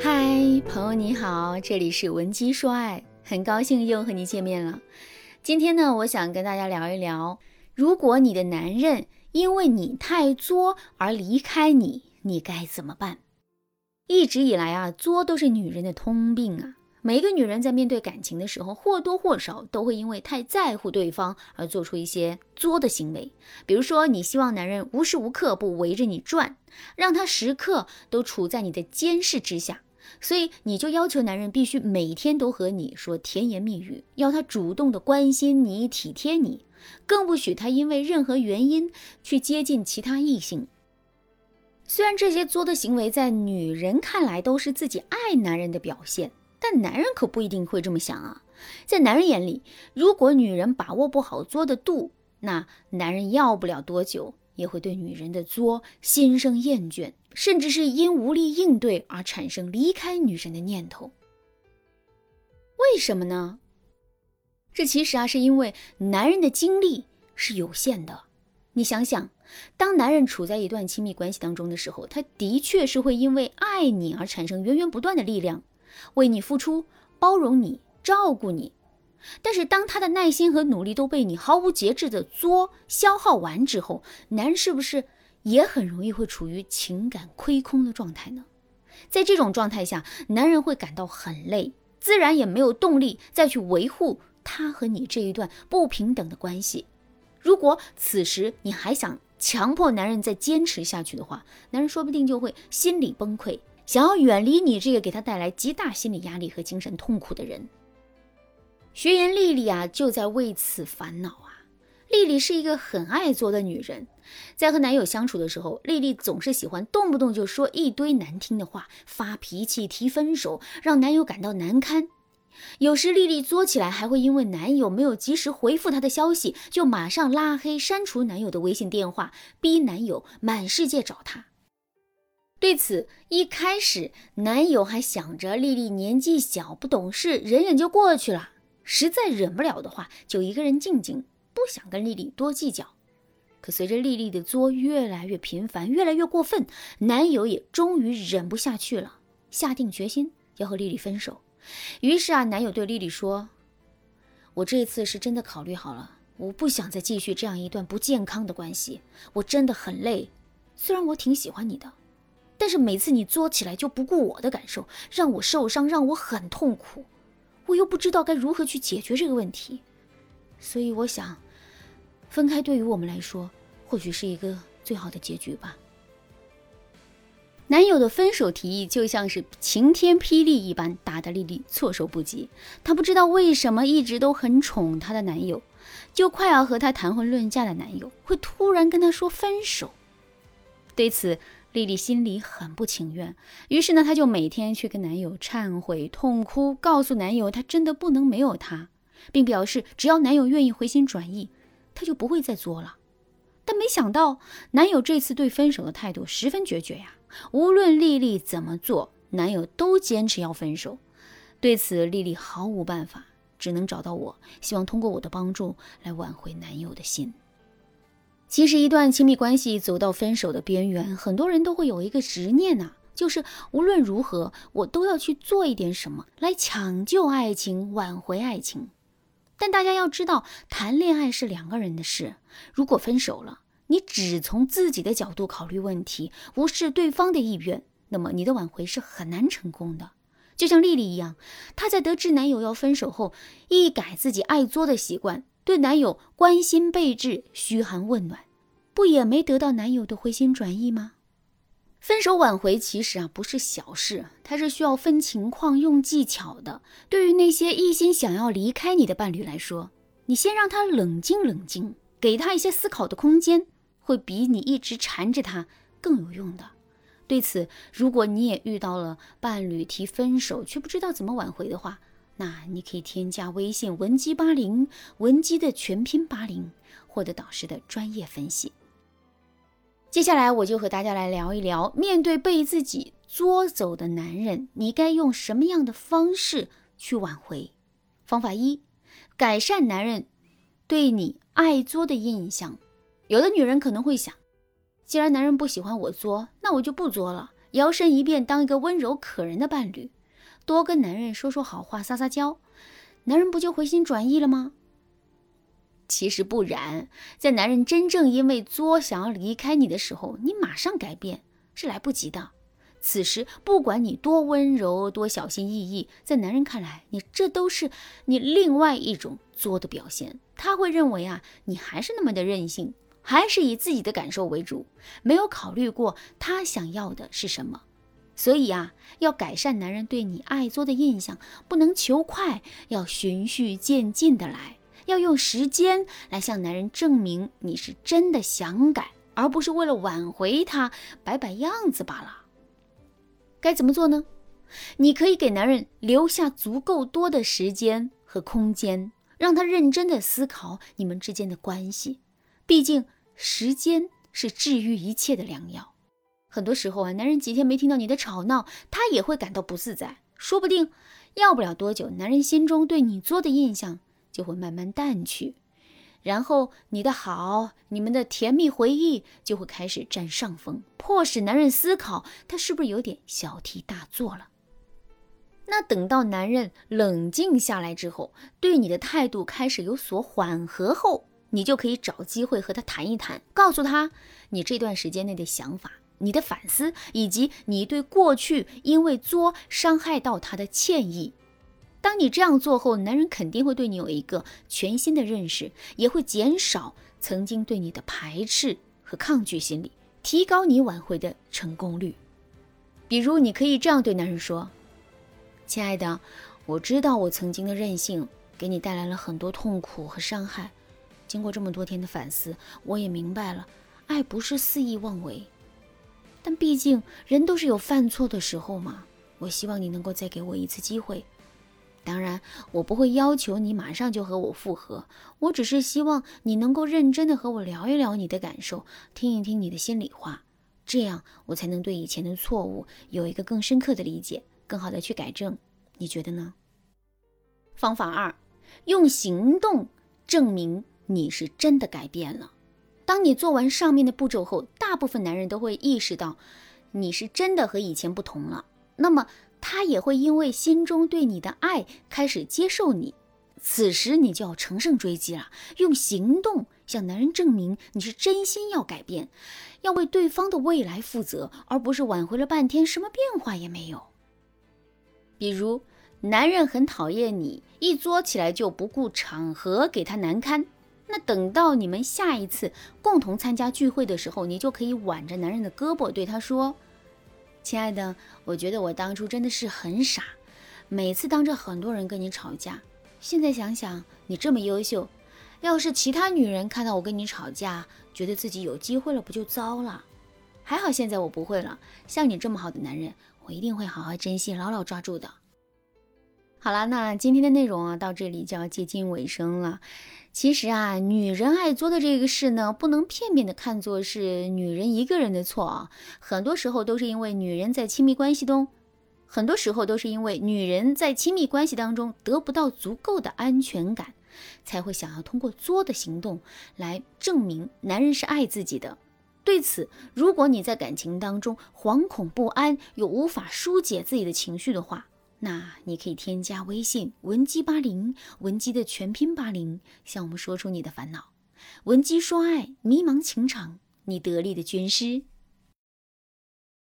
嗨，朋友你好，这里是文姬说爱，很高兴又和你见面了。今天呢，我想跟大家聊一聊，如果你的男人因为你太作而离开你，你该怎么办？一直以来啊，作都是女人的通病啊。每一个女人在面对感情的时候，或多或少都会因为太在乎对方而做出一些作的行为。比如说，你希望男人无时无刻不围着你转，让他时刻都处在你的监视之下，所以你就要求男人必须每天都和你说甜言蜜语，要他主动的关心你、体贴你，更不许他因为任何原因去接近其他异性。虽然这些作的行为在女人看来都是自己爱男人的表现。但男人可不一定会这么想啊，在男人眼里，如果女人把握不好作的度，那男人要不了多久也会对女人的作心生厌倦，甚至是因无力应对而产生离开女人的念头。为什么呢？这其实啊，是因为男人的精力是有限的。你想想，当男人处在一段亲密关系当中的时候，他的确是会因为爱你而产生源源不断的力量。为你付出，包容你，照顾你，但是当他的耐心和努力都被你毫无节制的作消耗完之后，男人是不是也很容易会处于情感亏空的状态呢？在这种状态下，男人会感到很累，自然也没有动力再去维护他和你这一段不平等的关系。如果此时你还想强迫男人再坚持下去的话，男人说不定就会心理崩溃。想要远离你这个给他带来极大心理压力和精神痛苦的人，学员丽丽啊就在为此烦恼啊。丽丽是一个很爱作的女人，在和男友相处的时候，丽丽总是喜欢动不动就说一堆难听的话，发脾气提分手，让男友感到难堪。有时丽丽作起来，还会因为男友没有及时回复她的消息，就马上拉黑删除男友的微信电话，逼男友满世界找她。对此，一开始男友还想着丽丽年纪小不懂事，忍忍就过去了。实在忍不了的话，就一个人静静，不想跟丽丽多计较。可随着丽丽的作越来越频繁，越来越过分，男友也终于忍不下去了，下定决心要和丽丽分手。于是啊，男友对丽丽说：“我这次是真的考虑好了，我不想再继续这样一段不健康的关系。我真的很累，虽然我挺喜欢你的。”但是每次你作起来就不顾我的感受，让我受伤，让我很痛苦，我又不知道该如何去解决这个问题，所以我想，分开对于我们来说，或许是一个最好的结局吧。男友的分手提议就像是晴天霹雳一般，打得丽丽措手不及。她不知道为什么一直都很宠她的男友，就快要和她谈婚论嫁的男友，会突然跟她说分手。对此。丽丽心里很不情愿，于是呢，她就每天去跟男友忏悔、痛哭，告诉男友她真的不能没有他，并表示只要男友愿意回心转意，她就不会再作了。但没想到，男友这次对分手的态度十分决绝呀！无论丽丽怎么做，男友都坚持要分手。对此，丽丽毫无办法，只能找到我，希望通过我的帮助来挽回男友的心。其实，一段亲密关系走到分手的边缘，很多人都会有一个执念呐，就是无论如何，我都要去做一点什么来抢救爱情、挽回爱情。但大家要知道，谈恋爱是两个人的事，如果分手了，你只从自己的角度考虑问题，无视对方的意愿，那么你的挽回是很难成功的。就像丽丽一样，她在得知男友要分手后，一改自己爱作的习惯。对男友关心备至、嘘寒问暖，不也没得到男友的回心转意吗？分手挽回其实啊不是小事，它是需要分情况、用技巧的。对于那些一心想要离开你的伴侣来说，你先让他冷静冷静，给他一些思考的空间，会比你一直缠着他更有用的。对此，如果你也遇到了伴侣提分手却不知道怎么挽回的话，那你可以添加微信文姬八零，文姬的全拼八零，获得导师的专业分析。接下来我就和大家来聊一聊，面对被自己作走的男人，你该用什么样的方式去挽回？方法一，改善男人对你爱作的印象。有的女人可能会想，既然男人不喜欢我作，那我就不作了，摇身一变当一个温柔可人的伴侣，多跟男人说说好话，撒撒娇，男人不就回心转意了吗？其实不然，在男人真正因为作想要离开你的时候，你马上改变是来不及的。此时，不管你多温柔、多小心翼翼，在男人看来，你这都是你另外一种作的表现。他会认为啊，你还是那么的任性，还是以自己的感受为主，没有考虑过他想要的是什么。所以啊，要改善男人对你爱作的印象，不能求快，要循序渐进的来。要用时间来向男人证明你是真的想改，而不是为了挽回他摆摆样子罢了。该怎么做呢？你可以给男人留下足够多的时间和空间，让他认真的思考你们之间的关系。毕竟，时间是治愈一切的良药。很多时候啊，男人几天没听到你的吵闹，他也会感到不自在。说不定，要不了多久，男人心中对你做的印象。就会慢慢淡去，然后你的好，你们的甜蜜回忆就会开始占上风，迫使男人思考他是不是有点小题大做了。那等到男人冷静下来之后，对你的态度开始有所缓和后，你就可以找机会和他谈一谈，告诉他你这段时间内的想法、你的反思，以及你对过去因为作伤害到他的歉意。当你这样做后，男人肯定会对你有一个全新的认识，也会减少曾经对你的排斥和抗拒心理，提高你挽回的成功率。比如，你可以这样对男人说：“亲爱的，我知道我曾经的任性给你带来了很多痛苦和伤害。经过这么多天的反思，我也明白了，爱不是肆意妄为。但毕竟人都是有犯错的时候嘛。我希望你能够再给我一次机会。”当然，我不会要求你马上就和我复合，我只是希望你能够认真的和我聊一聊你的感受，听一听你的心里话，这样我才能对以前的错误有一个更深刻的理解，更好的去改正。你觉得呢？方法二，用行动证明你是真的改变了。当你做完上面的步骤后，大部分男人都会意识到你是真的和以前不同了。那么。他也会因为心中对你的爱开始接受你，此时你就要乘胜追击了，用行动向男人证明你是真心要改变，要为对方的未来负责，而不是挽回了半天什么变化也没有。比如，男人很讨厌你，一作起来就不顾场合给他难堪，那等到你们下一次共同参加聚会的时候，你就可以挽着男人的胳膊对他说。亲爱的，我觉得我当初真的是很傻，每次当着很多人跟你吵架。现在想想，你这么优秀，要是其他女人看到我跟你吵架，觉得自己有机会了，不就糟了？还好现在我不会了，像你这么好的男人，我一定会好好珍惜，牢牢抓住的。好了，那今天的内容啊，到这里就要接近尾声了。其实啊，女人爱作的这个事呢，不能片面的看作是女人一个人的错啊。很多时候都是因为女人在亲密关系中，很多时候都是因为女人在亲密关系当中得不到足够的安全感，才会想要通过作的行动来证明男人是爱自己的。对此，如果你在感情当中惶恐不安，又无法疏解自己的情绪的话，那你可以添加微信文姬八零，文姬的全拼八零，向我们说出你的烦恼。文姬说爱，迷茫情场，你得力的军师。